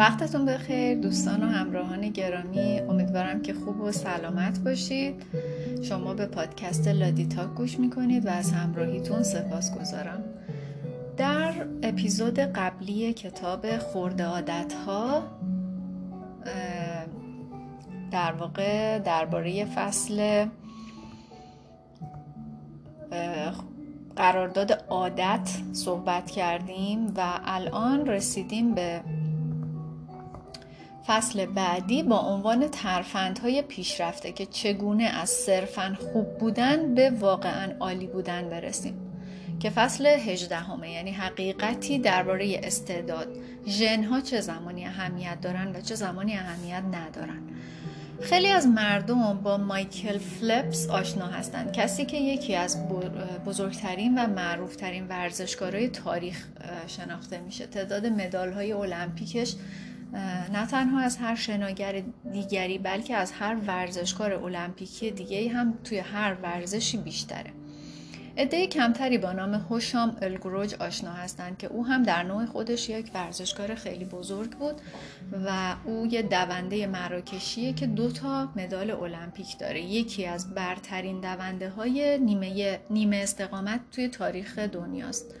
وقتتون بخیر دوستان و همراهان گرامی امیدوارم که خوب و سلامت باشید. شما به پادکست لادیتا گوش می‌کنید و از همراهیتون سپاس گذارم در اپیزود قبلی کتاب خورده عادت ها در واقع درباره فصل قرارداد عادت صحبت کردیم و الان رسیدیم به فصل بعدی با عنوان ترفندهای پیشرفته که چگونه از صرفا خوب بودن به واقعا عالی بودن برسیم. که فصل هجدهمه یعنی حقیقتی درباره استعداد. ژنها چه زمانی اهمیت دارن و چه زمانی اهمیت ندارن. خیلی از مردم با مایکل فلپس آشنا هستند. کسی که یکی از بزرگترین و معروفترین ورزشکارهای تاریخ شناخته میشه. تعداد مدال های المپیکش نه تنها از هر شناگر دیگری بلکه از هر ورزشکار المپیکی دیگه هم توی هر ورزشی بیشتره. عده کمتری با نام هوشام الگروج آشنا هستند که او هم در نوع خودش یک ورزشکار خیلی بزرگ بود و او یه دونده مراکشیه که دو تا مدال المپیک داره. یکی از برترین دونده های نیمه, نیمه استقامت توی تاریخ دنیاست.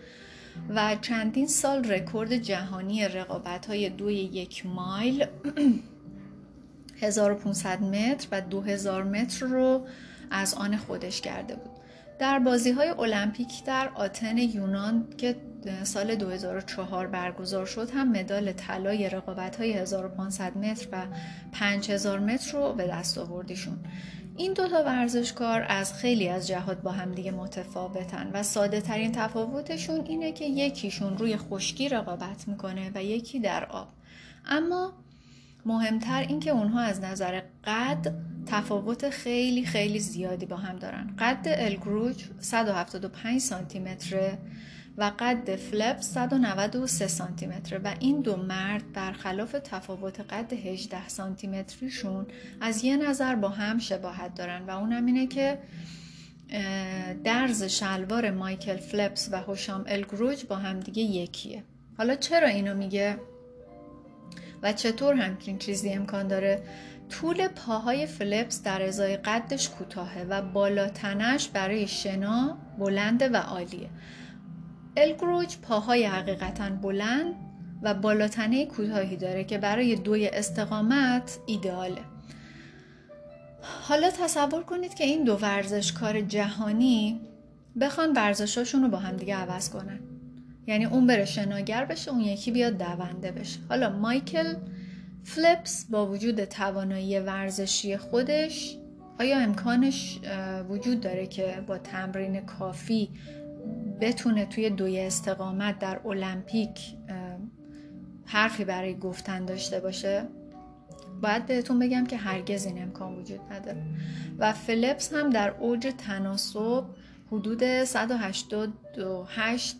و چندین سال رکورد جهانی رقابت های دوی یک مایل 1500 متر و 2000 متر رو از آن خودش کرده بود. در بازی های المپیک در آتن یونان که سال 2004 برگزار شد هم مدال طلای رقابت های 1500 متر و 5000 متر رو به دست آوردیشون. این دو تا ورزشکار از خیلی از جهات با هم دیگه متفاوتن و ساده ترین تفاوتشون اینه که یکیشون روی خشکی رقابت می‌کنه و یکی در آب. اما مهمتر این که اونها از نظر قد تفاوت خیلی خیلی زیادی با هم دارن. قد الگروج 175 سانتی متره و قد فلپ 193 سانتی متره و این دو مرد برخلاف تفاوت قد 18 سانتی متریشون از یه نظر با هم شباهت دارن و اونم اینه که درز شلوار مایکل فلپس و هوشام الگروج با هم دیگه یکیه. حالا چرا اینو میگه؟ و چطور همچین چیزی امکان داره؟ طول پاهای فلپس در ازای قدش کوتاهه و بالاتنش برای شنا بلنده و عالیه. الگروج پاهای حقیقتا بلند و بالاتنه کوتاهی داره که برای دوی استقامت ایدئاله حالا تصور کنید که این دو ورزشکار جهانی بخوان ورزشاشون رو با هم دیگه عوض کنن. یعنی اون بره شناگر بشه اون یکی بیاد دونده بشه. حالا مایکل فلپس با وجود توانایی ورزشی خودش آیا امکانش وجود داره که با تمرین کافی بتونه توی دوی استقامت در المپیک حرفی برای گفتن داشته باشه باید بهتون بگم که هرگز این امکان وجود نداره. و فلپس هم در اوج تناسب حدود 188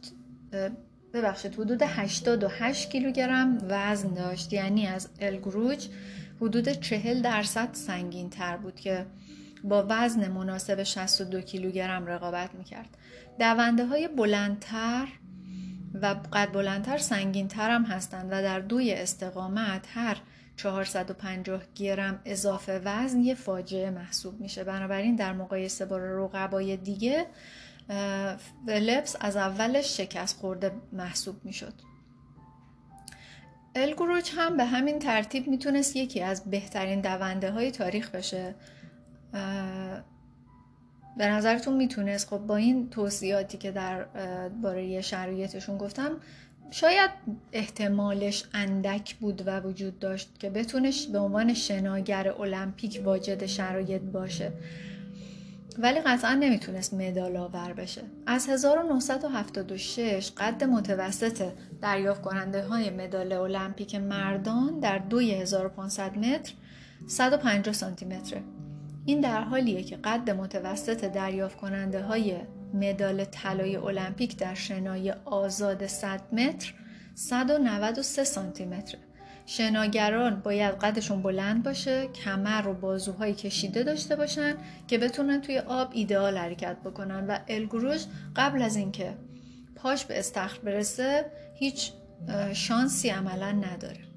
ببخشید حدود 88 کیلوگرم وزن داشت. یعنی از الگروج حدود 40 درصد سنگین تر بود که با وزن مناسب 62 کیلوگرم رقابت می‌کرد. دونده های بلندتر و قد بلندتر سنگینتر هم هستند و در دوی استقامت هر 450 گرم اضافه وزن یه فاجعه محسوب میشه. بنابراین در مقایسه با رقبای دیگه فلپس از اولش شکست خورده محسوب می‌شد. الگروچ هم به همین ترتیب می‌تونست یکی از بهترین دونده های تاریخ بشه. به نظرتون می‌تونست؟ خب با این توصیاتی که در باره شرایطشون گفتم شاید احتمالش اندک بود و وجود داشت که بتونش به عنوان شناگر المپیک واجد شرایط باشه. ولی قطعا نمی‌تونست مدال آور بشه. از 1976 قد متوسط دریافت کننده های مدال المپیک مردان در 2500 متر 150 سانتی متره. این در حالیه که قد متوسط دریافت کننده های مدال طلای المپیک در شنای آزاد 100 متر 193 سانتی متره شناگران باید قدشون بلند باشه کمر و بازوهای کشیده داشته باشن که بتونن توی آب ایدئال حرکت بکنن و الگروژ قبل از اینکه پاش به استخر برسه هیچ شانسی عملا نداره.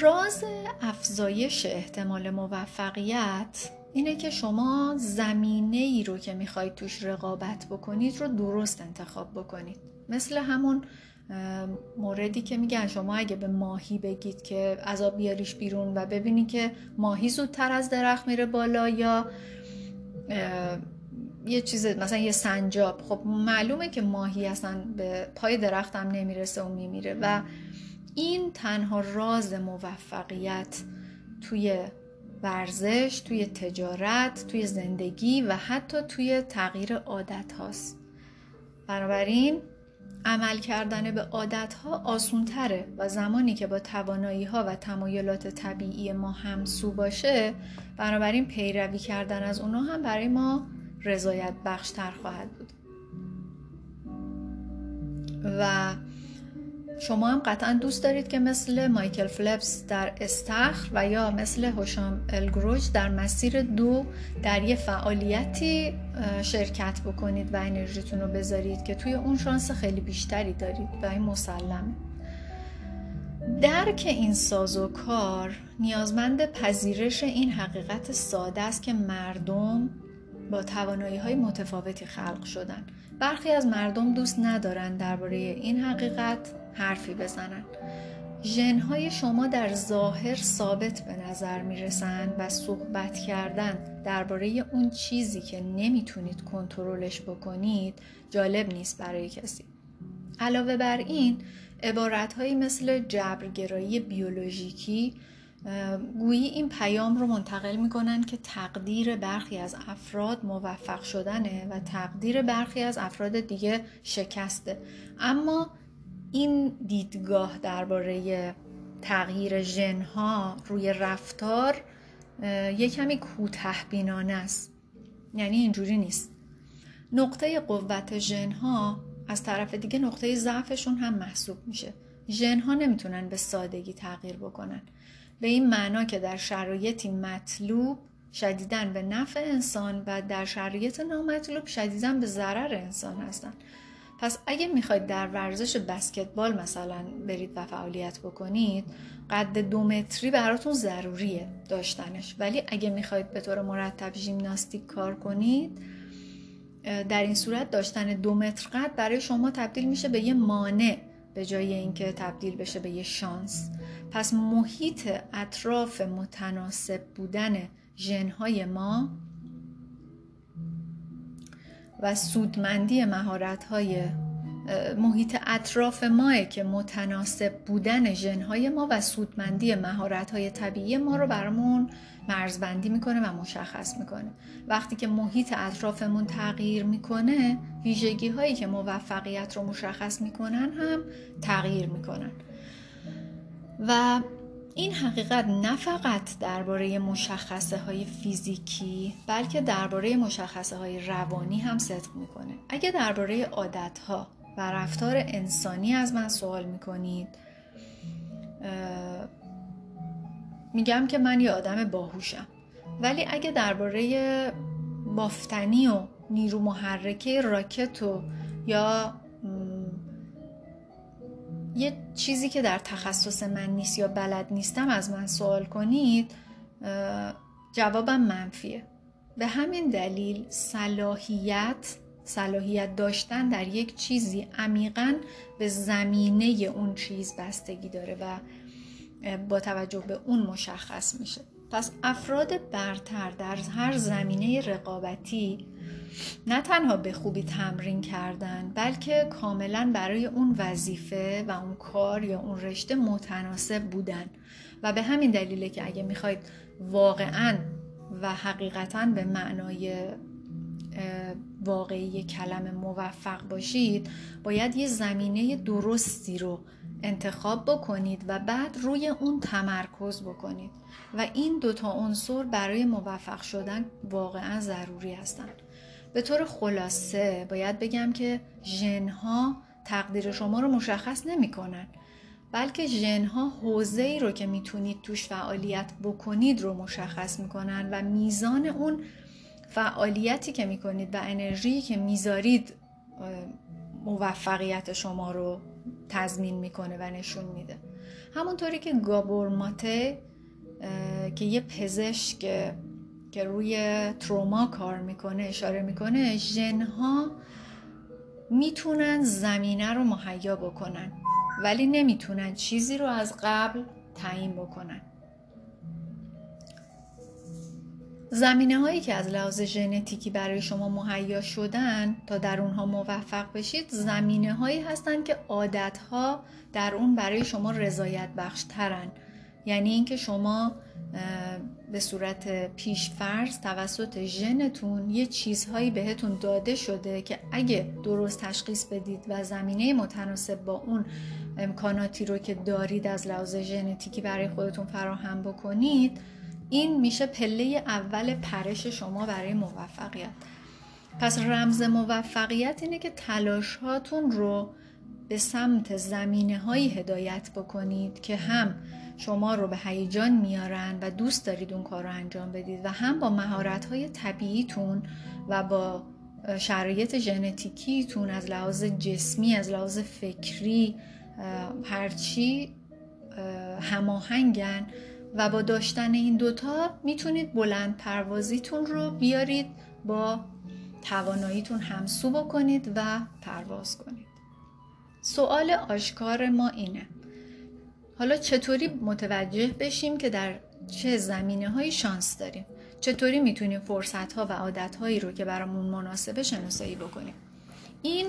راز افزایش احتمال موفقیت اینه که شما زمینه ای رو که می‌خواید توش رقابت بکنید رو درست انتخاب بکنید. مثل همون موردی که میگن شما اگه به ماهی بگید که عذاب بیاریش بیرون و ببینید که ماهی زودتر از درخت میره بالا یا یه چیز مثلا یه سنجاب. خب معلومه که ماهی اصلا به پای درختم نمی‌رسه و میمیره و این تنها راز موفقیت توی ورزش توی تجارت توی زندگی و حتی توی تغییر عادت هاست. بنابراین عمل کردن به عادت ها آسون تره و زمانی که با توانایی ها و تمایلات طبیعی ما همسو باشه بنابراین پیروی کردن از اونا هم برای ما رضایت بخشتر خواهد بود. و شما هم قطعا دوست دارید که مثل مایکل فلپس در استخر و یا مثل هوشام الگروج در مسیر دو در یه فعالیتی شرکت بکنید و انرژیتون رو بذارید که توی اون شانس خیلی بیشتری دارید و این مسلمه. درک این ساز و کار نیازمند پذیرش این حقیقت ساده است که مردم با توانایی های متفاوتی خلق شدن. برخی از مردم دوست ندارن درباره این حقیقت حرفی بزنن. ژنهای شما در ظاهر ثابت به نظر می‌رسن و صحبت کردن درباره اون چیزی که نمی‌تونید کنترلش بکنید جالب نیست برای کسی. علاوه بر این عبارتهایی مثل جبرگرایی بیولوژیکی گویی این پیام رو منتقل می‌کنن که تقدیر برخی از افراد موفق شدنه و تقدیر برخی از افراد دیگه شکسته. اما این دیدگاه درباره تغییر ژنها روی رفتار یه کمی کوته بینانه است. یعنی اینجوری نیست. نقطه قوت ژنها از طرف دیگه نقطه ضعفشون هم محسوب میشه. ژنها نمی‌تونن به سادگی تغییر بکنن. به این معنا که در شرایطی مطلوب شدیدن به نفع انسان و در شرایط نامطلوب شدیدن به ضرر انسان هستند. پس اگه می‌خواید در ورزش بسکتبال مثلا برید و فعالیت بکنید قد دو متری براتون ضروریه داشتنش. ولی اگه می‌خواید به طور مرتب ژیمناستیک کار کنید در این صورت داشتن دو متر قد برای شما تبدیل میشه به یه مانع. به جای اینکه تبدیل بشه به یه شانس. پس محیط اطراف متناسب بودن ژنهای ما و سودمندی مهارت‌های محیط اطراف ماه که متناسب بودن ژنهای ما و سودمندی مهارت‌های طبیعی ما رو برامون مرزبندی می‌کنه و مشخص می‌کنه. وقتی که محیط اطرافمون تغییر می‌کنه ویژگی هایی که موفقیت رو مشخص می‌کنن هم تغییر می‌کنن. و این حقیقت نه فقط درباره مشخصه های فیزیکی بلکه درباره مشخصه های روانی هم صدق می‌کنه. اگه درباره عادت ها و رفتار انسانی از من سوال می‌کنید. میگم که من یه آدم باهوشم. ولی اگه درباره بافتنی و نیرو محرکه راکت و یا یه چیزی که در تخصص من نیست یا بلد نیستم از من سوال کنید جوابم منفیه. به همین دلیل صلاحیت صلاحیت داشتن در یک چیزی عمیقا به زمینه اون چیز بستگی داره و با توجه به اون مشخص میشه. پس افراد برتر در هر زمینه رقابتی نه تنها به خوبی تمرین کردن بلکه کاملا برای اون وظیفه و اون کار یا اون رشته متناسب بودن. و به همین دلیله که اگه می‌خواید واقعا و حقیقتا به معنای واقعی کلمه موفق باشید باید یه زمینه درستی رو انتخاب بکنید و بعد روی اون تمرکز بکنید. و این دوتا عنصر برای موفق شدن واقعا ضروری هستند. به طور خلاصه باید بگم که ژنها تقدیر شما رو مشخص نمی‌کنن بلکه ژنها حوزه ای رو که می‌تونید توش فعالیت بکنید رو مشخص می‌کنن و میزان اون فعالیتی که می‌کنید و انرژی که می‌ذارید موفقیت شما رو تضمین می‌کنه و نشون میده. همونطوری که گابور ماته که یه پزشک که روی تروما کار می‌کنه اشاره می‌کنه ژنها می‌تونن زمینه رو مهیا بکنن ولی نمی‌تونن چیزی رو از قبل تعیین بکنن. زمینه هایی که از لحاظ ژنتیکی برای شما مهیا شدن تا در اونها موفق بشید زمینه هایی هستند که عادت ها در اون برای شما رضایت بخش ترن یعنی اینکه شما به صورت پیشفرض توسط ژنتون یه چیزهایی بهتون داده شده که اگه درست تشخیص بدید و زمینه متناسب با اون امکاناتی رو که دارید از لحاظ ژنتیکی برای خودتون فراهم بکنید این میشه پله اول پرش شما برای موفقیت. پس رمز موفقیت اینه که تلاش هاتون رو به سمت زمینه هایی هدایت بکنید که هم شما رو به هیجان میارن و دوست دارید اون کار رو انجام بدید و هم با مهارت های طبیعیتون و با شرایط ژنتیکیتون از لحاظ جسمی از لحاظ فکری هرچی هماهنگن و با داشتن این دوتا می‌تونید بلند پروازیتون رو بیارید با تواناییتون همسو بکنید و پرواز کنید. سوال آشکار ما اینه. حالا چطوری متوجه بشیم که در چه زمینه های شانس داریم؟ چطوری می‌تونیم فرصت ها و عادت هایی رو که برامون مناسبه شناسایی بکنیم؟ این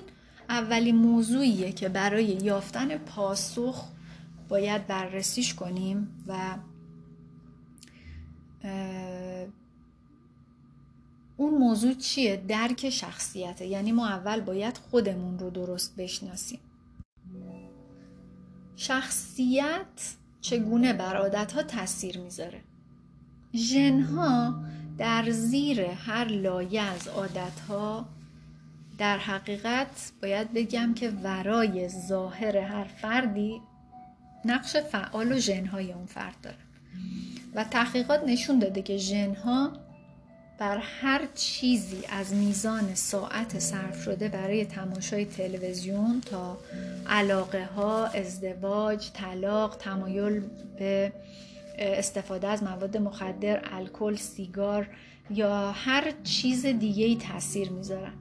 اولین موضوعیه که برای یافتن پاسخ باید بررسیش کنیم و اون موضوع چیه؟ درک شخصیته. یعنی ما اول باید خودمون رو درست بشناسیم. شخصیت چگونه بر ها تاثیر می‌ذاره؟ ژنها در زیر هر لایه از ها در حقیقت باید بگم که ورای ظاهر هر فردی نقش فعال و ژنهای اون فرد داره. و تحقیقات نشون داده که ژنها بر هر چیزی از میزان ساعت صرف شده برای تماشای تلویزیون تا علاقه ها، ازدواج، طلاق، تمایل به استفاده از مواد مخدر، الکل، سیگار یا هر چیز دیگه ای تاثیر می‌ذارن.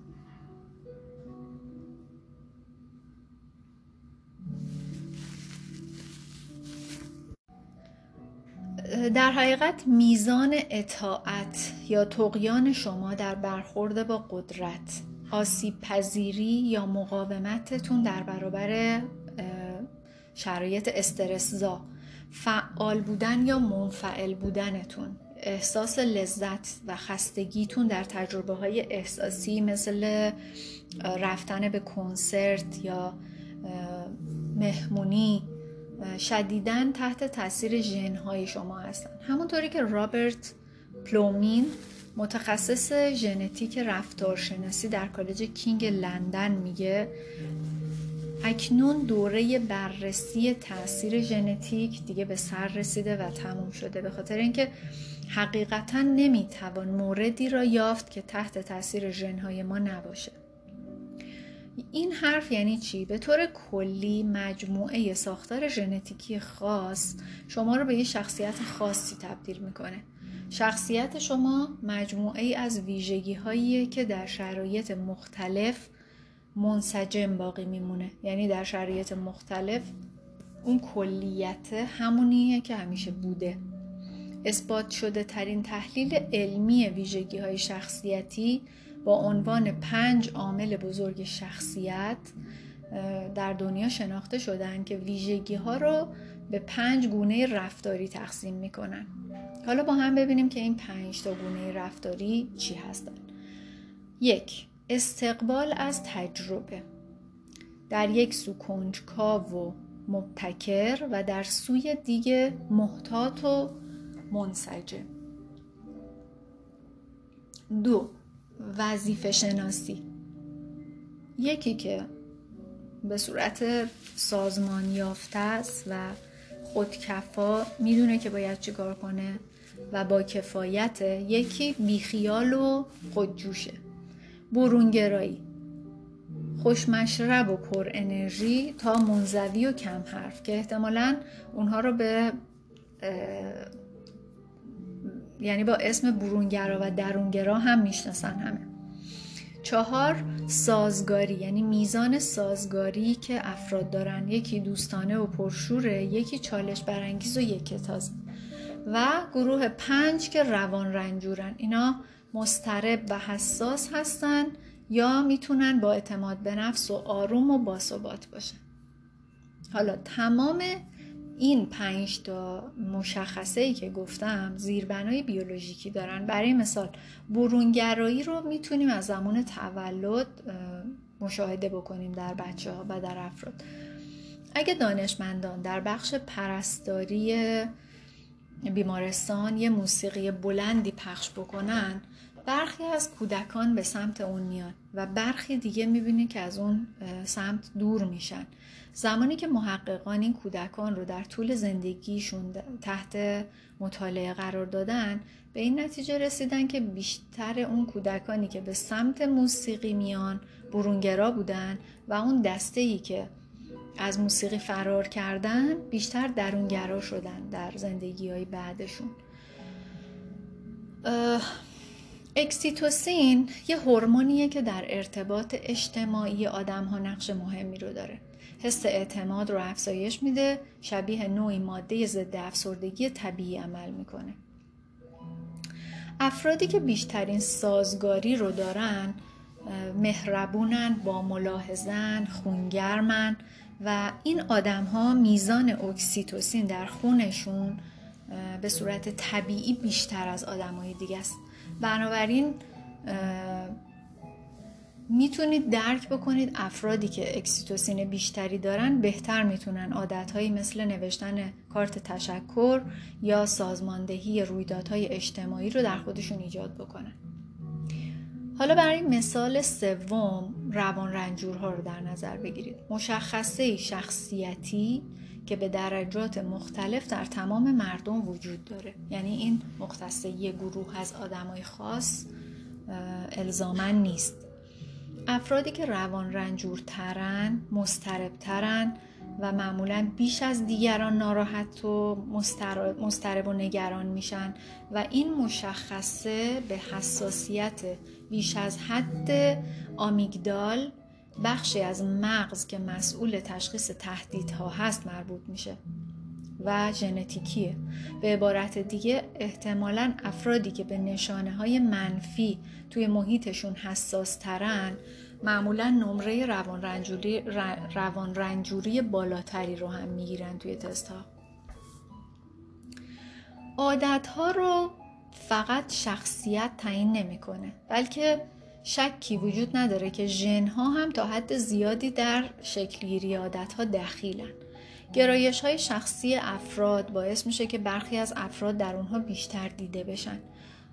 در حقیقت میزان اطاعت یا تقیان شما در برخورد با قدرت آسیب پذیری یا مقاومتتون در برابر شرایط استرسزا فعال بودن یا منفعل بودنتون. احساس لذت و خستگیتون در تجربه های احساسی مثل رفتن به کنسرت یا مهمونی شدیداً تحت تاثیر ژنهای شما هستن. همونطوری که رابرت پلومین متخصص ژنتیک رفتارشناسی در کالج کینگ لندن میگه اکنون دوره بررسی تاثیر ژنتیک دیگه به سر رسیده و تموم شده. به خاطر اینکه حقیقتا نمی‌توان موردی را یافت که تحت تاثیر ژنهای ما نباشه. این حرف یعنی چی؟ به طور کلی مجموعه ساختار ژنتیکی خاص شما رو به یه شخصیت خاصی تبدیل می‌کنه. شخصیت شما مجموعه از ویژگی هاییه که در شرایط مختلف منسجم باقی میمونه. یعنی در شرایط مختلف اون کلیت همونیه که همیشه بوده. اثبات شده ترین تحلیل علمی ویژگی های شخصیتی با عنوان پنج عامل بزرگ شخصیت در دنیا شناخته شدن که ویژگی ها رو به پنج گونه رفتاری تقسیم می‌کنن. حالا با هم ببینیم که این پنج تا گونه رفتاری چی هستن. یک استقبال از تجربه. در یک سو کنجکاو و مبتکر و در سوی دیگه محتاط و منسجم. دو وظیفه شناسی. یکی که به صورت سازمان یافته است و خودکفا می‌دونه که باید چیکار کنه و با کفایت یکی بیخیال و خودجوشه. برونگرایی. خوشمشرب و پر انرژی تا منزوی و کم حرف که احتمالا اونها رو به یعنی با اسم برونگرا و درونگرا هم می‌شناسن همه. چهار سازگاری یعنی میزان سازگاری که افراد دارن. یکی دوستانه و پرشوره یکی چالش برانگیز و یکی تازه. و گروه پنج که روان رنجورن. اینا مسترب و حساس هستن یا می‌تونن با اعتماد به نفس و آروم و باثبات باشن. حالا تمام این پنج تا مشخصه ای که گفتم زیربنای بیولوژیکی دارن. برای مثال برونگرایی رو می‌تونیم از زمان تولد مشاهده بکنیم در بچه ها و در افراد. اگه دانشمندان در بخش پرستاری بیمارستان یه موسیقی بلندی پخش بکنن برخی از کودکان به سمت اون میان و برخی دیگه می‌بینی که از اون سمت دور میشن. زمانی که محققان این کودکان رو در طول زندگیشون تحت مطالعه قرار دادن به این نتیجه رسیدن که بیشتر اون کودکانی که به سمت موسیقی میان برونگرا بودن و اون دسته ای که از موسیقی فرار کردن بیشتر درونگرا شدن در زندگی های بعدشون اکسیتوسین یه هورمونیه که در ارتباط اجتماعی آدم ها نقش مهمی رو داره. حس اعتماد رو افزایش میده شبیه نوعی ماده ضد افسردگی طبیعی عمل می‌کنه. افرادی که بیشترین سازگاری رو دارن مهربونن با ملاحظن خونگرمن و این آدم ها میزان اکسیتوسین در خونشون به صورت طبیعی بیشتر از آدم های دیگه است. بنابراین می‌تونید درک بکنید افرادی که اکسیتوسین بیشتری دارن بهتر می‌تونن عادتهایی مثل نوشتن کارت تشکر یا سازماندهی رویدادهای اجتماعی رو در خودشون ایجاد بکنن. حالا برای مثال سوم روان رنجورها رو در نظر بگیرید. مشخصه شخصیتی که به درجات مختلف در تمام مردم وجود داره. یعنی این مختصه یه گروه از آدمای خاص الزامن نیست. افرادی که روان رنجورترن مستربترن و معمولا بیش از دیگران ناراحت و مسترب و نگران میشن و این مشخصه به حساسیت بیش از حد آمیگدال بخشی از مغز که مسئول تشخیص تهدیدها هست مربوط میشه و ژنتیکیه. به عبارت دیگه احتمالا افرادی که به نشانه های منفی توی محیطشون حساس ترن معمولا نمره روان رنجوری, روان رنجوری بالاتری رو هم می‌گیرن توی تست ها عادت ها رو فقط شخصیت تعیین نمی‌کنه بلکه شکی وجود نداره که ژن ها هم تا حد زیادی در شکلگیری عادت ها دخیلن. گرایش های شخصی افراد باعث میشه که برخی از افراد در اونها بیشتر دیده بشن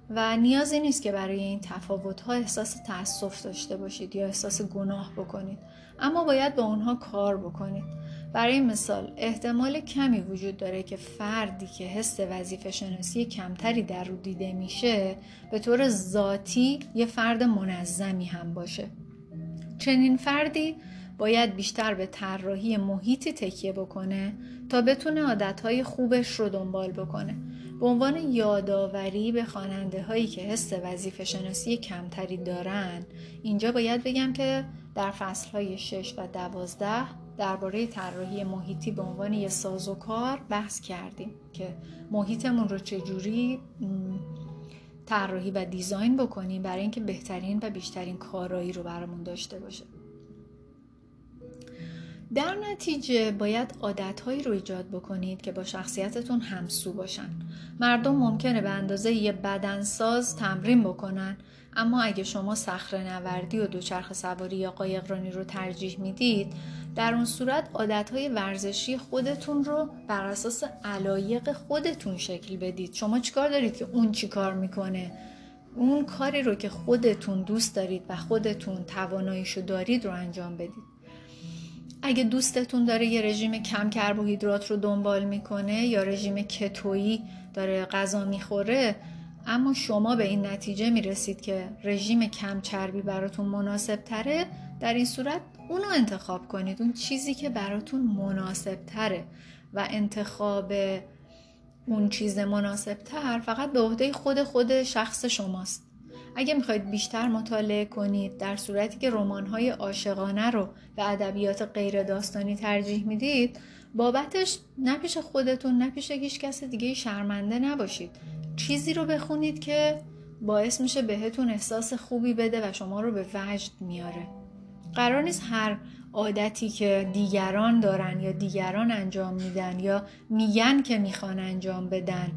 و نیازی نیست که برای این تفاوت ها احساس تأسف داشته باشید یا احساس گناه بکنید اما باید با اونها کار بکنید. برای مثال احتمال کمی وجود داره که فردی که حس وظیفه شناسی کمتری در رو دیده میشه به طور ذاتی یه فرد منظمی هم باشه. چنین فردی باید بیشتر به طراحی محیطی تکیه بکنه تا بتونه عادتهای خوبش رو دنبال بکنه. به عنوان یادآوری به خواننده هایی که حس وظیفه شناسی کمتری دارن اینجا باید بگم که در فصل های 6 و 12 درباره طراحی محیطی به عنوان یه سازوکار بحث کردیم که محیطمون رو چجوری طراحی و دیزاین بکنیم برای اینکه بهترین و بیشترین کارایی رو برامون داشته باشه. در نتیجه باید عادتهایی رو ایجاد بکنید که با شخصیتتون همسو باشن. مردم ممکنه به اندازه یه بدنساز تمرین بکنن اما اگه شما صخره نوردی و دوچرخ سواری یا قایقرانی رو ترجیح می‌دید در اون صورت عادتهای ورزشی خودتون رو بر اساس علایق خودتون شکل بدید. شما چیکار دارید که اون چیکار می‌کنه؟ اون کاری رو که خودتون دوست دارید و خودتون تواناییشو دارید رو انجام بدید. اگه دوستتون داره یه رژیم کم کربوهیدرات رو دنبال می‌کنه یا رژیم کتویی داره غذا می‌خوره اما شما به این نتیجه می‌رسید که رژیم کم چربی براتون مناسب تره در این صورت اونو انتخاب کنید. اون چیزی که براتون مناسب تره و انتخاب اون چیز مناسب تر فقط به عهده خود خود شخص شماست. اگه می‌خواید بیشتر مطالعه کنید در صورتی که رمان‌های عاشقانه رو به ادبیات غیر داستانی ترجیح می‌دید بابتش نه پیش خودتون نه پیش هیچ کس دیگه شرمنده نباشید. چیزی رو بخونید که باعث میشه بهتون احساس خوبی بده و شما رو به وجد میاره. قرار نیست هر عادتی که دیگران دارن یا دیگران انجام میدن یا میگن که می‌خوان انجام بدن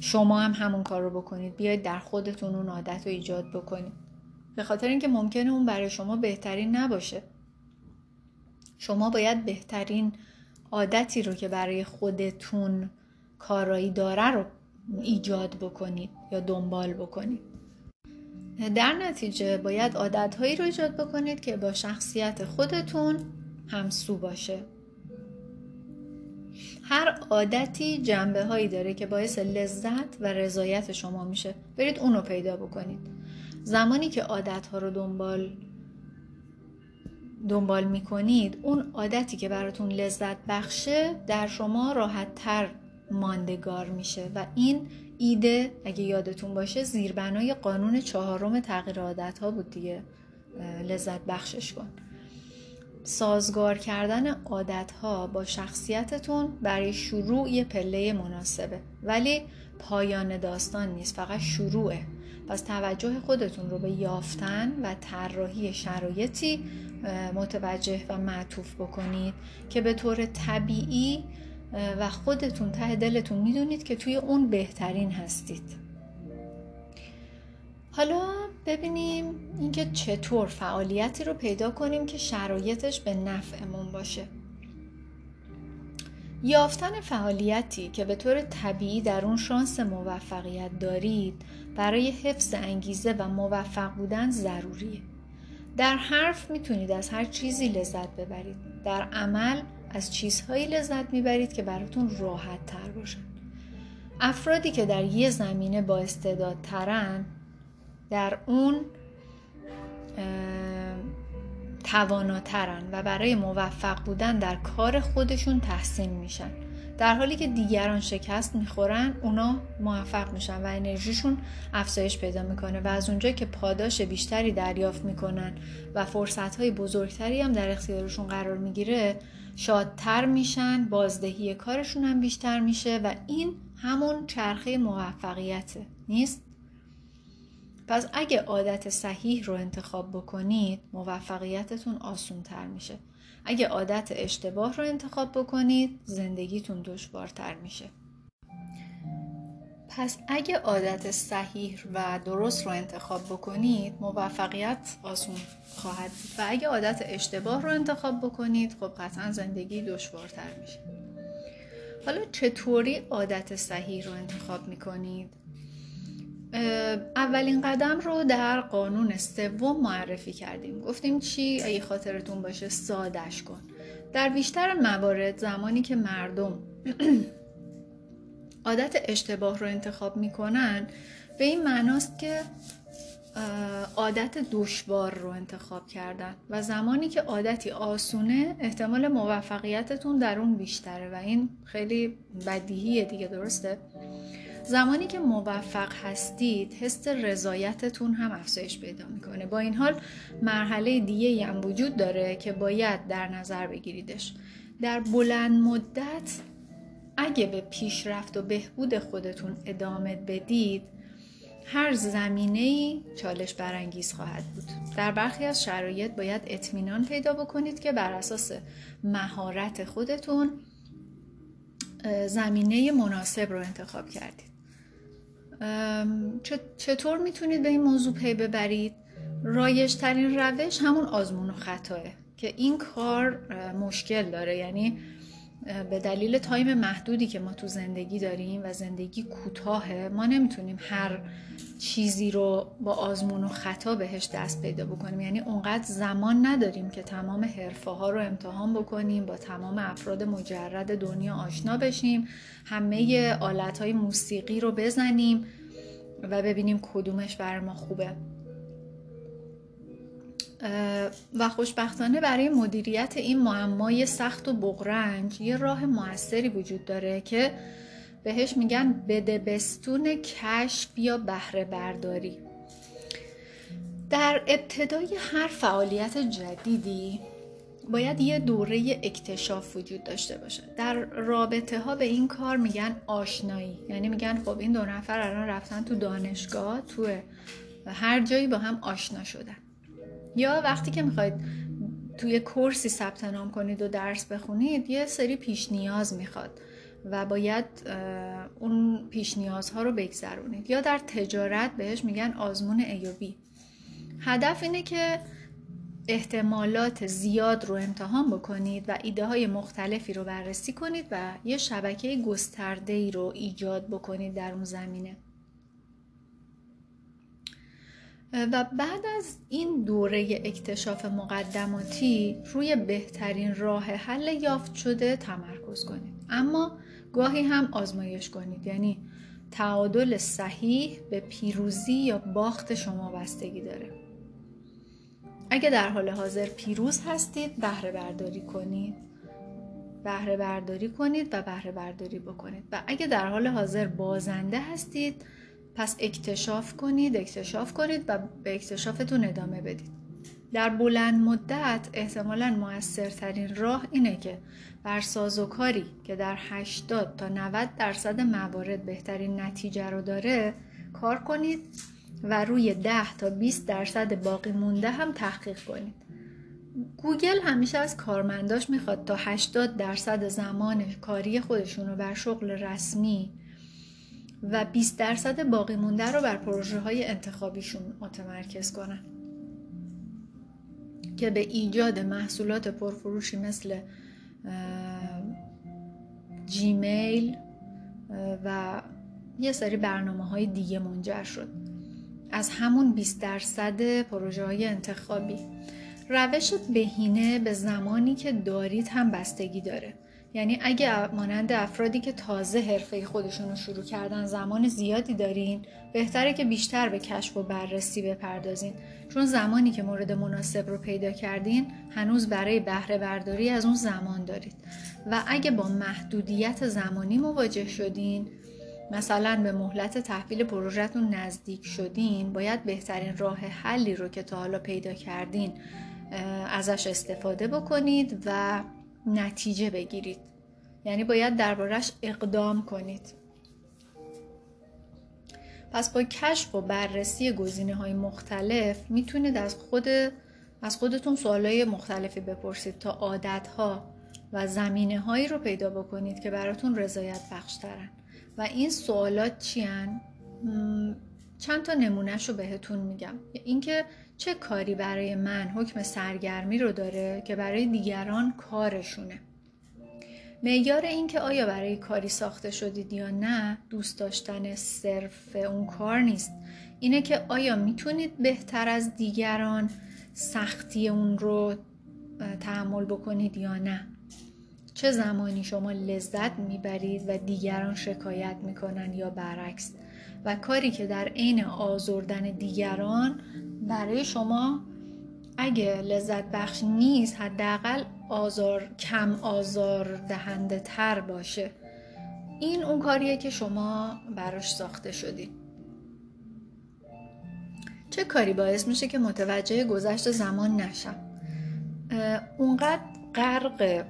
شما هم همون کار رو بکنید. بیاید در خودتون اون عادت رو ایجاد بکنید. به خاطر اینکه ممکنه اون برای شما بهترین نباشه. شما باید بهترین عادتی رو که برای خودتون کارایی داره رو ایجاد بکنید یا دنبال بکنید. در نتیجه باید عادتهایی رو ایجاد بکنید که با شخصیت خودتون همسو باشه. هر عادتی جنبه هایی داره که باعث لذت و رضایت شما میشه. برید اونو پیدا بکنید. زمانی که عادت ها رو دنبال دنبال می‌کنید اون عادتی که براتون لذت بخشه در شما راحت تر ماندگار میشه. و این ایده اگه یادتون باشه زیربنای قانون چهارم تغییر عادت ها بود دیگه. لذت بخشش کن. سازگار کردن عادت ها با شخصیتتون برای شروع یه پله مناسبه. ولی پایان داستان نیست فقط شروعه. پس توجه خودتون رو به یافتن و طراحی شرایطی متوجه و معطوف بکنید که به طور طبیعی و خودتون ته دلتون می‌دونید که توی اون بهترین هستید. حالا ببینیم اینکه چطور فعالیتی رو پیدا کنیم که شرایطش به نفعمون باشه. یافتن فعالیتی که به طور طبیعی در اون شانس موفقیت دارید برای حفظ انگیزه و موفق بودن ضروریه. در حرف می‌تونید از هر چیزی لذت ببرید. در عمل از چیزهایی لذت می‌برید که براتون راحت تر باشن افرادی که در یه زمینه با استعداد ترن در اون تواناترن و برای موفق بودن در کار خودشون تحسین میشن. در حالی که دیگران شکست می‌خورن اونا موفق میشن و انرژیشون افزایش پیدا می‌کنه و از اونجا که پاداش بیشتری دریافت می‌کنن و فرصت های بزرگتری هم در اختیارشون قرار می‌گیره شادتر میشن بازدهی کارشون هم بیشتر میشه و این همون چرخه موفقیته نیست؟ پس اگه عادت صحیح رو انتخاب بکنید موفقیتتون آسون تر میشه. اگه عادت اشتباه رو انتخاب بکنید زندگیتون دشوارتر میشه. پس اگه عادت صحیح و درست رو انتخاب بکنید موفقیت آسون خواهد بود. و اگه عادت اشتباه رو انتخاب بکنید خب قطعا زندگی دشوارتر میشه. حالا چطوری عادت صحیح رو انتخاب می‌کنید؟ اولین قدم رو در قانون سوم معرفی کردیم. گفتیم چی؟ اگه خاطرتون باشه سادش کن. در بیشتر موارد زمانی که مردم عادت اشتباه رو انتخاب می‌کنن به این معناست که عادت دشوار رو انتخاب کردن و زمانی که عادتی آسونه احتمال موفقیتتون در اون بیشتره و این خیلی بدیهیه دیگه درسته؟ زمانی که موفق هستید حس رضایتتون هم افزایش پیدا می‌کنه. با این حال مرحله دیگه هم وجود داره که باید در نظر بگیریدش. در بلند مدت اگه به پیشرفت و بهبود خودتون ادامه بدید هر زمینه ای چالش برانگیز خواهد بود. در برخی از شرایط باید اطمینان پیدا بکنید که بر اساس مهارت خودتون زمینه مناسب رو انتخاب کردید. چطور می‌تونید به این موضوع پی ببرید؟ رایج ترین روش همون آزمون و خطاه که این کار مشکل داره. یعنی به دلیل تایم محدودی که ما تو زندگی داریم و زندگی کوتاهه ما نمی‌تونیم هر چیزی رو با آزمون و خطا بهش دست پیدا بکنیم. یعنی اونقدر زمان نداریم که تمام حرفه ها رو امتحان بکنیم با تمام افراد مجرد دنیا آشنا بشیم همه آلت های موسیقی رو بزنیم و ببینیم کدومش بر ما خوبه. و خوشبختانه برای مدیریت این معمای سخت و بغرنج یه راه موثری وجود داره که بهش میگن بدبستون کشف یا بهره برداری. در ابتدای هر فعالیت جدیدی باید یه دوره اکتشاف وجود داشته باشه. در رابطه ها به این کار میگن آشنایی. یعنی میگن خب این دو نفر الان رفتن تو دانشگاه تو هر جایی با هم آشنا شدن. یا وقتی که می‌خواید توی کورسی ثبت نام کنید و درس بخونید یه سری پیش نیاز می‌خواد و باید اون پیش نیازها رو بگذرونید. یا در تجارت بهش میگن آزمون ایوبی هدف اینه که احتمالات زیاد رو امتحان بکنید و ایده های مختلفی رو بررسی کنید و یه شبکه گسترده ای رو ایجاد بکنید در اون زمینه. و بعد از این دوره اکتشاف مقدماتی روی بهترین راه حل یافت شده تمرکز کنید. اما گاهی هم آزمایش کنید. یعنی تعادل صحیح به پیروزی یا باخت شما بستگی داره. اگه در حال حاضر پیروز هستید بهره برداری کنید. بهره برداری کنید و بهره برداری بکنید. و اگه در حال حاضر بازنده هستید پس اکتشاف کنید اکتشاف کنید و به اکتشافتون ادامه بدید. در بلند مدت احتمالا موثرترین راه اینه که بر سازوکاری که در 80 تا 90 درصد موارد بهترین نتیجه رو داره کار کنید و روی 10 تا 20 درصد باقی مونده هم تحقیق کنید. گوگل همیشه از کارمنداش می‌خواد تا 80 درصد زمان کاری خودشون رو بر شغل رسمی و 20 درصد باقی مونده رو بر پروژه های انتخابیشون متمرکز کنن. که به ایجاد محصولات پرفروشی مثل جیمیل و یه سری برنامه های دیگه منجر شد. از همون 20 درصد پروژه های انتخابی. روش بهینه به زمانی که دارید هم بستگی داره. یعنی اگه مانند افرادی که تازه حرفه خودشون رو شروع کردن زمان زیادی دارین بهتره که بیشتر به کشف و بررسی بپردازین. چون زمانی که مورد مناسب رو پیدا کردین هنوز برای بهره برداری از اون زمان دارید. و اگه با محدودیت زمانی مواجه شدین مثلا به مهلت تحویل پروژهتون نزدیک شدین باید بهترین راه حلی رو که تا حالا پیدا کردین ازش استفاده بکنید و نتیجه بگیرید. یعنی باید دربارش اقدام کنید. پس با کشف و بررسی گزینه های مختلف می‌تونید از خود از خودتون سوالای مختلفی بپرسید تا عادت ها و زمینه هایی رو پیدا بکنید که براتون رضایت بخش ترن و این سوالات چی چند تا نمونهش رو بهتون میگم. اینکه چه کاری برای من حکم سرگرمی رو داره که برای دیگران کارشونه؟ معیار اینکه آیا برای کاری ساخته شدید یا نه دوست داشتن صرف اون کار نیست. اینه که آیا می‌تونید بهتر از دیگران سختی اون رو تحمل بکنید یا نه؟ چه زمانی شما لذت می‌برید و دیگران شکایت می‌کنن یا برعکس؟ و کاری که در عین آزردن دیگران برای شما اگه لذت بخش نیست حداقل آزار کم آزار دهنده تر باشه. این اون کاریه که شما براش ساخته شدید چه کاری باعث میشه که متوجه گذشت زمان نشم؟ اونقدر غرق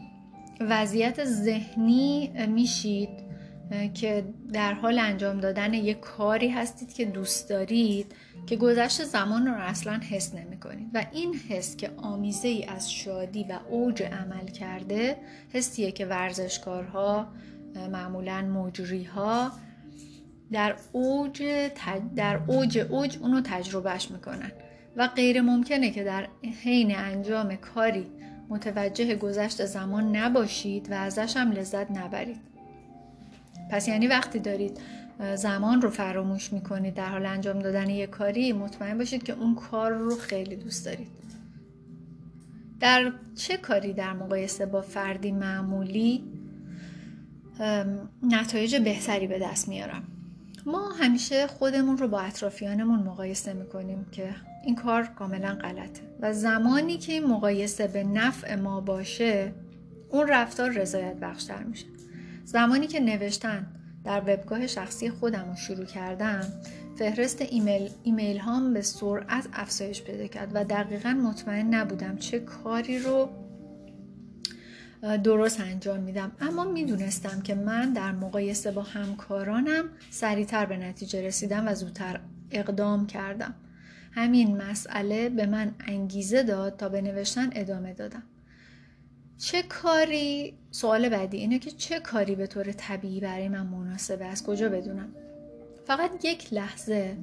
وضعیت ذهنی میشید که در حال انجام دادن یک کاری هستید که دوست دارید که گذشت زمان رو اصلا حس نمی کنید و این حس که آمیزه ای از شادی و اوج عمل کرده حسیه که ورزشکارها معمولا مجری ها در اوج در اوج اوج اونو تجربهش می‌کنن. و غیر ممکنه که در حین انجام کاری متوجه گذشت زمان نباشید و ازش هم لذت نبرید. پس یعنی وقتی دارید زمان رو فراموش می‌کنید در حال انجام دادن یک کاری مطمئن باشید که اون کار رو خیلی دوست دارید. در چه کاری در مقایسه با فردی معمولی نتایج بهتری به دست میارم؟ ما همیشه خودمون رو با اطرافیانمون مقایسه می‌کنیم که این کار کاملا غلطه و زمانی که این مقایسه به نفع ما باشه اون رفتار رضایت بخشتر میشه. زمانی که نوشتن در وبگاه شخصی خودم رو شروع کردم فهرست ایمیل, ایمیل هام به سرعت افزایش پیدا کرد و دقیقا مطمئن نبودم چه کاری رو درست انجام میدم. اما می‌دونستم که من در مقایسه با همکارانم سریعتر به نتیجه رسیدم و زودتر اقدام کردم. همین مسئله به من انگیزه داد تا به نوشتن ادامه دادم. چه کاری؟ سوال بعدی اینه که چه کاری به طور طبیعی برای من مناسبه از کجا بدونم؟ فقط یک لحظه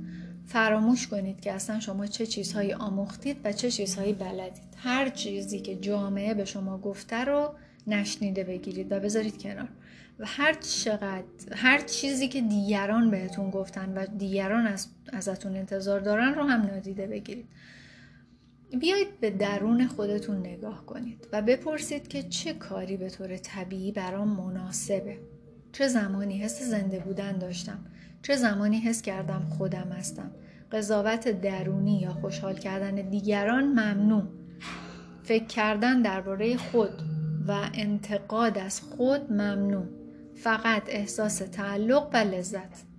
فراموش کنید که اصلا شما چه چیزهایی آموختید و چه چیزهایی بلدید. هر چیزی که جامعه به شما گفته رو نشنیده بگیرید و بذارید کنار. و هر چقدر هر چیزی که دیگران بهتون گفتن و دیگران از ازتون انتظار دارن رو هم نادیده بگیرید. بیایید به درون خودتون نگاه کنید و بپرسید که چه کاری به طور طبیعی برام مناسبه. چه زمانی حس زنده بودن داشتم؟ چه زمانی حس کردم خودم هستم؟ قضاوت درونی یا خوشحال کردن دیگران ممنوع. فکر کردن درباره خود و انتقاد از خود ممنوع. فقط احساس تعلق و لذت.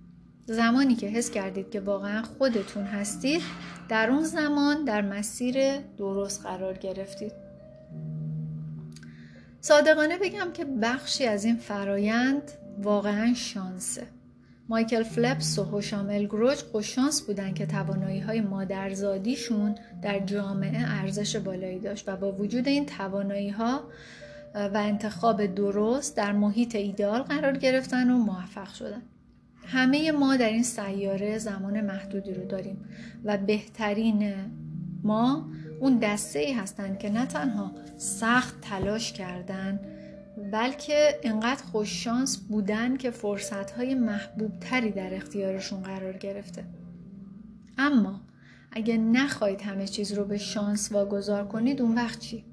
زمانی که حس کردید که واقعا خودتون هستید در اون زمان در مسیر درست قرار گرفتید. صادقانه بگم که بخشی از این فرایند واقعا شانسه. مایکل فلپس و هوشام گروج خوششانس بودن که توانایی های مادرزادیشون در جامعه ارزش بالایی داشت و با وجود این توانایی ها و انتخاب درست در محیط ایدئال قرار گرفتن و موفق شدن. همه ما در این سیاره زمان محدودی رو داریم و بهترین ما اون دسته ای هستن که نه تنها سخت تلاش کردن بلکه انقدر خوششانس بودن که فرصت های محبوب تری در اختیارشون قرار گرفته اما اگه نخواهید همه چیز رو به شانس واگذار کنید اون وقت چی؟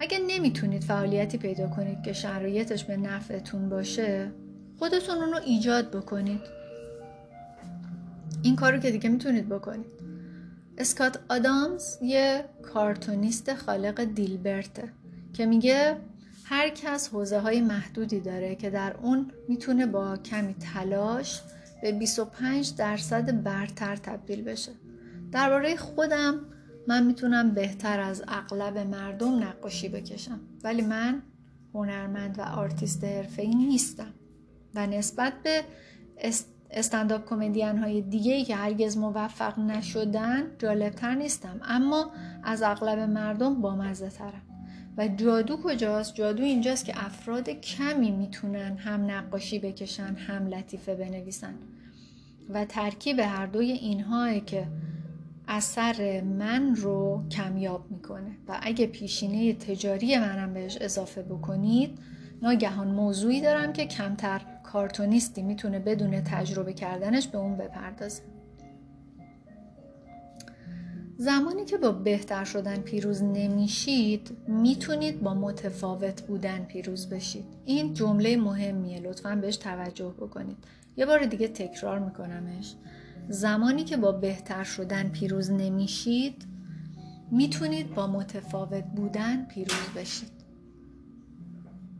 اگه نمی‌تونید فعالیتی پیدا کنید که شرایطش به نفعتون باشه خودتون اون رو ایجاد بکنید. این کارو که دیگه می‌تونید بکنید. اسکات آدامز یه کارتونیست خالق دیلبرته که میگه هر کس حوزه های محدودی داره که در اون می‌تونه با کمی تلاش به 25 درصد برتر تبدیل بشه. درباره خودم من می‌تونم بهتر از اغلب مردم نقاشی بکشم ولی من هنرمند و آرتیست حرفه‌ای نیستم. و نسبت به استنداپ کمدین های دیگه ای که هرگز موفق نشدن جالبتر نیستم. اما از اغلب مردم بامزه ترم و جادو کجاست؟ جادو اینجاست که افراد کمی می‌تونن هم نقاشی بکشن هم لطیفه بنویسن. و ترکیب هر دوی اینها که اثر من رو کمیاب می‌کنه. و اگه پیشینه تجاری منم بهش اضافه بکنید ناگهان موضوعی دارم که کمتر کارتونیستی می‌تونه بدون تجربه کردنش به اون بپردازه. زمانی که با بهتر شدن پیروز نمیشید می‌تونید با متفاوت بودن پیروز بشید. این جمله مهمیه لطفا بهش توجه بکنید. یه بار دیگه تکرار میکنمش. زمانی که با بهتر شدن پیروز نمیشید می‌تونید با متفاوت بودن پیروز بشید.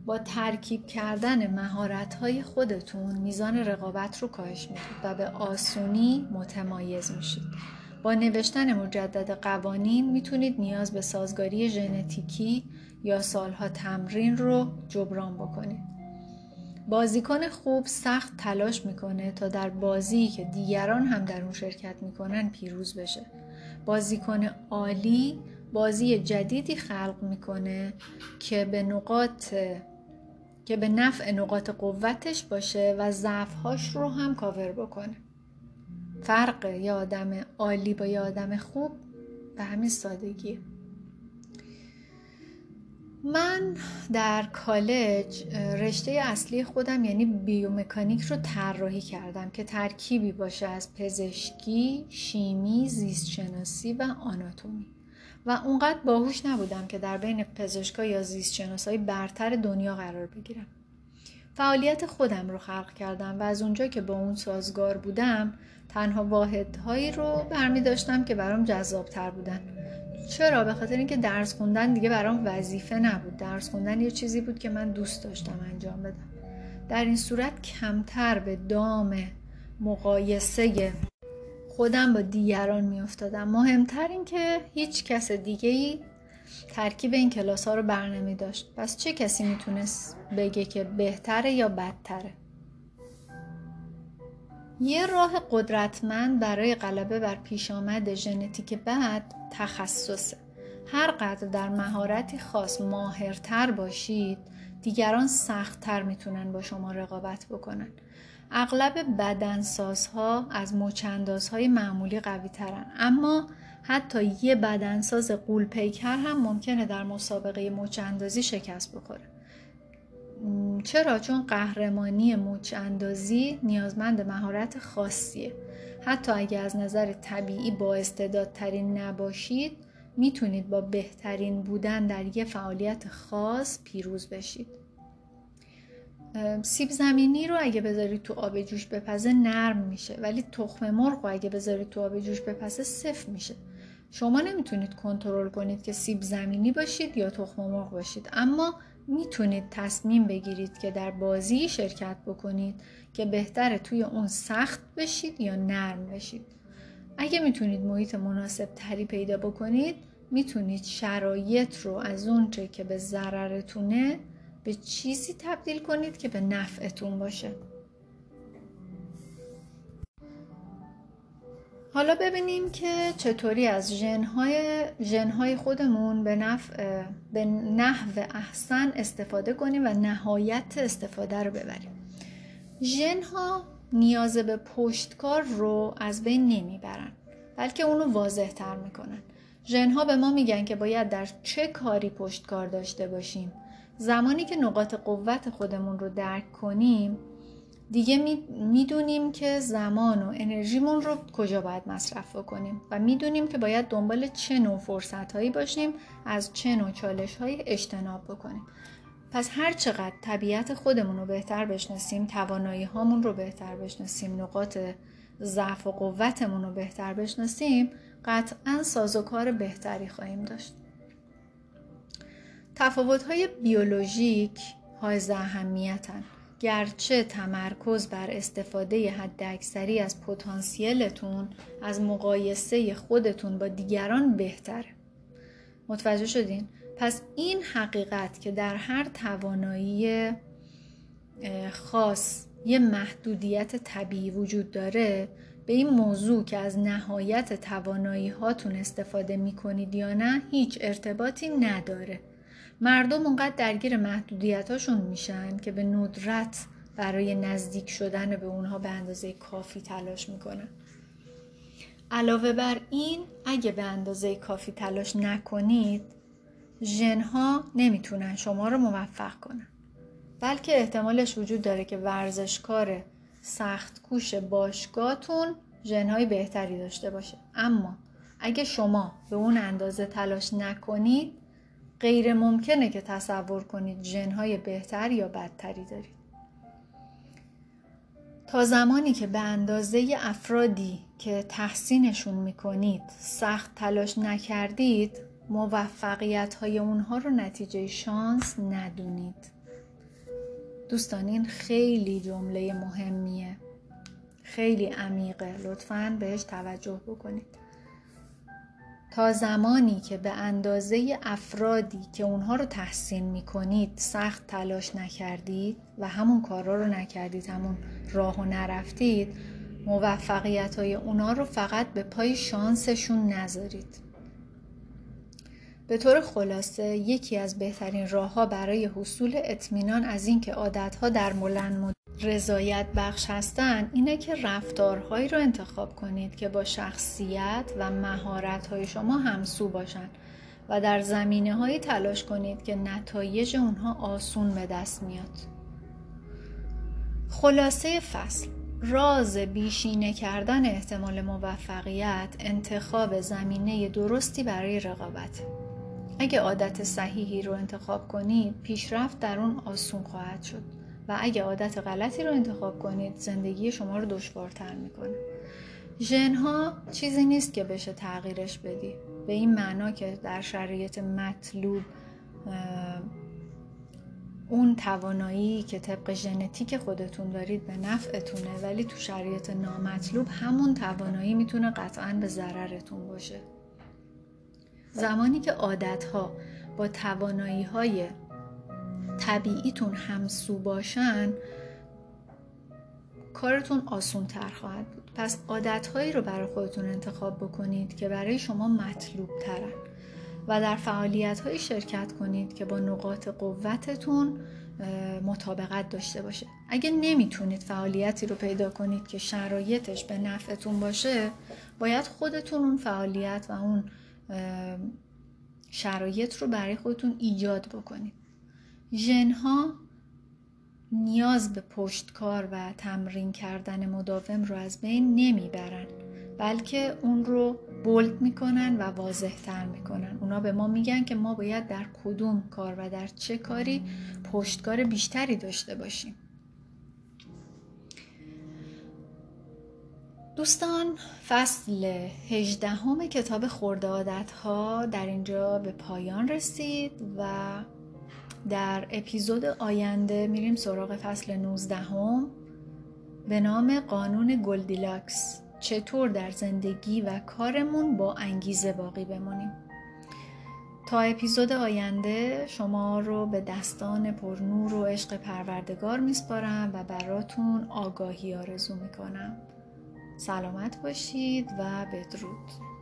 با ترکیب کردن مهارت های خودتون میزان رقابت رو کاهش می‌دید و به آسونی متمایز میشید. با نوشتن مجدد قوانین می‌تونید نیاز به سازگاری ژنتیکی یا سالها تمرین رو جبران بکنید. بازیکن خوب سخت تلاش می‌کنه تا در بازی که دیگران هم در اون شرکت می‌کنن پیروز بشه. بازیکن عالی بازی جدیدی خلق می‌کنه که به نقاط که به نفع نقاط قوتش باشه و ضعفهاش رو هم کاور بکنه. فرق یه آدم عالی با یه آدم خوب به همین سادگیه من در کالج رشته اصلی خودم یعنی بیومکانیک رو طراحی کردم که ترکیبی باشه از پزشکی، شیمی، زیستشناسی و آناتومی. و اونقدر باهوش نبودم که در بین پزشکا یا زیستشناسای برتر دنیا قرار بگیرم. فعالیت خودم رو خلق کردم و از اونجا که با اون سازگار بودم تنها واحدهایی رو برمی داشتم که برام جذابتر بودن. چرا؟ به خاطر اینکه درس خوندن دیگه برام وظیفه نبود. درس خوندن یه چیزی بود که من دوست داشتم انجام بدم. در این صورت کمتر به دام مقایسه خودم با دیگران میافتادم. مهمتر این که هیچ کس دیگه ای ترکیب این کلاس ها رو برنمی داشت پس چه کسی می‌تونست بگه که بهتره یا بدتره؟ یه راه قدرتمند برای غلبه بر پیش آمد ژنتیک بد تخصصه. هر قدر در مهارتی خاص ماهرتر باشید دیگران سختتر می‌تونن با شما رقابت بکنن. اغلب بدنسازها از مچندازهای معمولی قوی ترن اما حتی یه بدنساز قول پیکر هم ممکنه در مسابقه مچاندازی شکست بخوره. چرا؟ چون قهرمانی مچاندازی نیازمند مهارت خاصیه. حتی اگه از نظر طبیعی با استعدادترین نباشید می‌تونید با بهترین بودن در یه فعالیت خاص پیروز بشید. سیب زمینی رو اگه بذارید تو آب جوش بپزه نرم میشه. ولی تخم مرغ رو اگه بذارید تو آب جوش بپزه سفت میشه. شما نمی‌تونید کنترل کنید که سیب زمینی باشید یا تخم مرغ باشید. اما می‌تونید تصمیم بگیرید که در بازی شرکت بکنید که بهتره توی اون سخت بشید یا نرم بشید. اگه می‌تونید محیط مناسب تری پیدا بکنید می‌تونید شرایط رو از اونچه که به ضررتونه به چیزی تبدیل کنید که به نفعتون باشه. حالا ببینیم که چطوری از ژنهای ژنهای خودمون به, نفع به نحو احسن استفاده کنیم و نهایت استفاده رو ببریم. ژنها نیاز به پشتکار رو از بین نمی‌برن بلکه اونو واضح تر می‌کنن. ژنها به ما میگن که باید در چه کاری پشتکار داشته باشیم؟ زمانی که نقاط قوت خودمون رو درک کنیم دیگه می‌دونیم که زمان و انرژیمون رو کجا باید مصرف کنیم و می‌دونیم که باید دنبال چه نوع فرصت هایی باشیم از چه نوع چالش های اجتناب بکنیم. پس هر چقدر طبیعت خودمون رو بهتر بشناسیم توانایی هامون رو بهتر بشناسیم نقاط ضعف و قوتمون رو بهتر بشناسیم قطعا سازوکار بهتری خواهیم داشت. تفاوت های بیولوژیک های اهمیتن. گرچه تمرکز بر استفاده حداکثری از پتانسیلتون از مقایسه خودتون با دیگران بهتره. متوجه شدین؟ پس این حقیقت که در هر توانایی خاص یه محدودیت طبیعی وجود داره به این موضوع که از نهایت توانایی هاتون استفاده می کنید یا نه هیچ ارتباطی نداره. مردم اونقدر درگیر محدودیتاشون میشن که به ندرت برای نزدیک شدن به اونها به اندازه کافی تلاش می‌کنن. علاوه بر این اگه به اندازه کافی تلاش نکنید ژنها نمی‌تونن شما رو موفق کنن. بلکه احتمالش وجود داره که ورزشکار سخت کوش باشگاهتون ژنهای بهتری داشته باشه. اما اگه شما به اون اندازه تلاش نکنید غیر ممکنه که تصور کنید ژنهای بهتر یا بدتری دارید. تا زمانی که به اندازه افرادی که تحسینشون می‌کنید سخت تلاش نکردید موفقیت های اونها رو نتیجه شانس ندونید. دوستان این خیلی جمله مهمیه. خیلی عمیقه. لطفا بهش توجه بکنید. تا زمانی که به اندازه افرادی که اونها رو تحسین می‌کنید سخت تلاش نکردید و همون کارا رو نکردید همون راه و نرفتید موفقیت های اونا رو فقط به پای شانسشون نذارید. به طور خلاصه یکی از بهترین راه ها برای حصول اطمینان از اینکه عادت ها در ملن رضایت بخش هستن اینه که رفتارهایی رو انتخاب کنید که با شخصیت و مهارت های شما همسو باشن و در زمینه هایی تلاش کنید که نتایج اونها آسون به دست میاد. خلاصه فصل راز بیشینه کردن احتمال موفقیت انتخاب زمینه درستی برای رقابت. اگه عادت صحیحی رو انتخاب کنید پیشرفت در اون آسون خواهد شد. و اگه عادت غلطی رو انتخاب کنید زندگی شما رو دشوارتر می‌کنه. ژنها چیزی نیست که بشه تغییرش بدی. به این معنا که در شرایط مطلوب اون توانایی که طبق ژنتیک خودتون دارید به نفعتونه ولی تو شرایط نامطلوب همون توانایی می‌تونه قطعا به ضررتون باشه. زمانی که عادتها با توانایی های طبیعیتون همسو باشن کارتون آسون تر خواهد بود. پس عادتهایی رو برای خودتون انتخاب بکنید که برای شما مطلوب ترن و در فعالیت هایی شرکت کنید که با نقاط قوتتون مطابقت داشته باشه. اگه نمی‌تونید فعالیتی رو پیدا کنید که شرایطش به نفعتون باشه باید خودتون اون فعالیت و اون شرایط رو برای خودتون ایجاد بکنید. ژنها نیاز به پشتکار و تمرین کردن مداوم رو از بین نمی‌برن بلکه اون رو بولد می‌کنن و واضح تر می‌کنن. اونا به ما میگن که ما باید در کدوم کار و در چه کاری پشتکار بیشتری داشته باشیم. دوستان فصل هجدهم کتاب خرده عادت‌ها در اینجا به پایان رسید و در اپیزود آینده میریم سراغ فصل 19 هم به نام قانون گلدیلاکس. چطور در زندگی و کارمون با انگیزه باقی بمونیم؟ تا اپیزود آینده شما رو به دستان پرنور و عشق پروردگار میسپارم و براتون آگاهی آرزو می‌کنم. سلامت باشید و بدرود.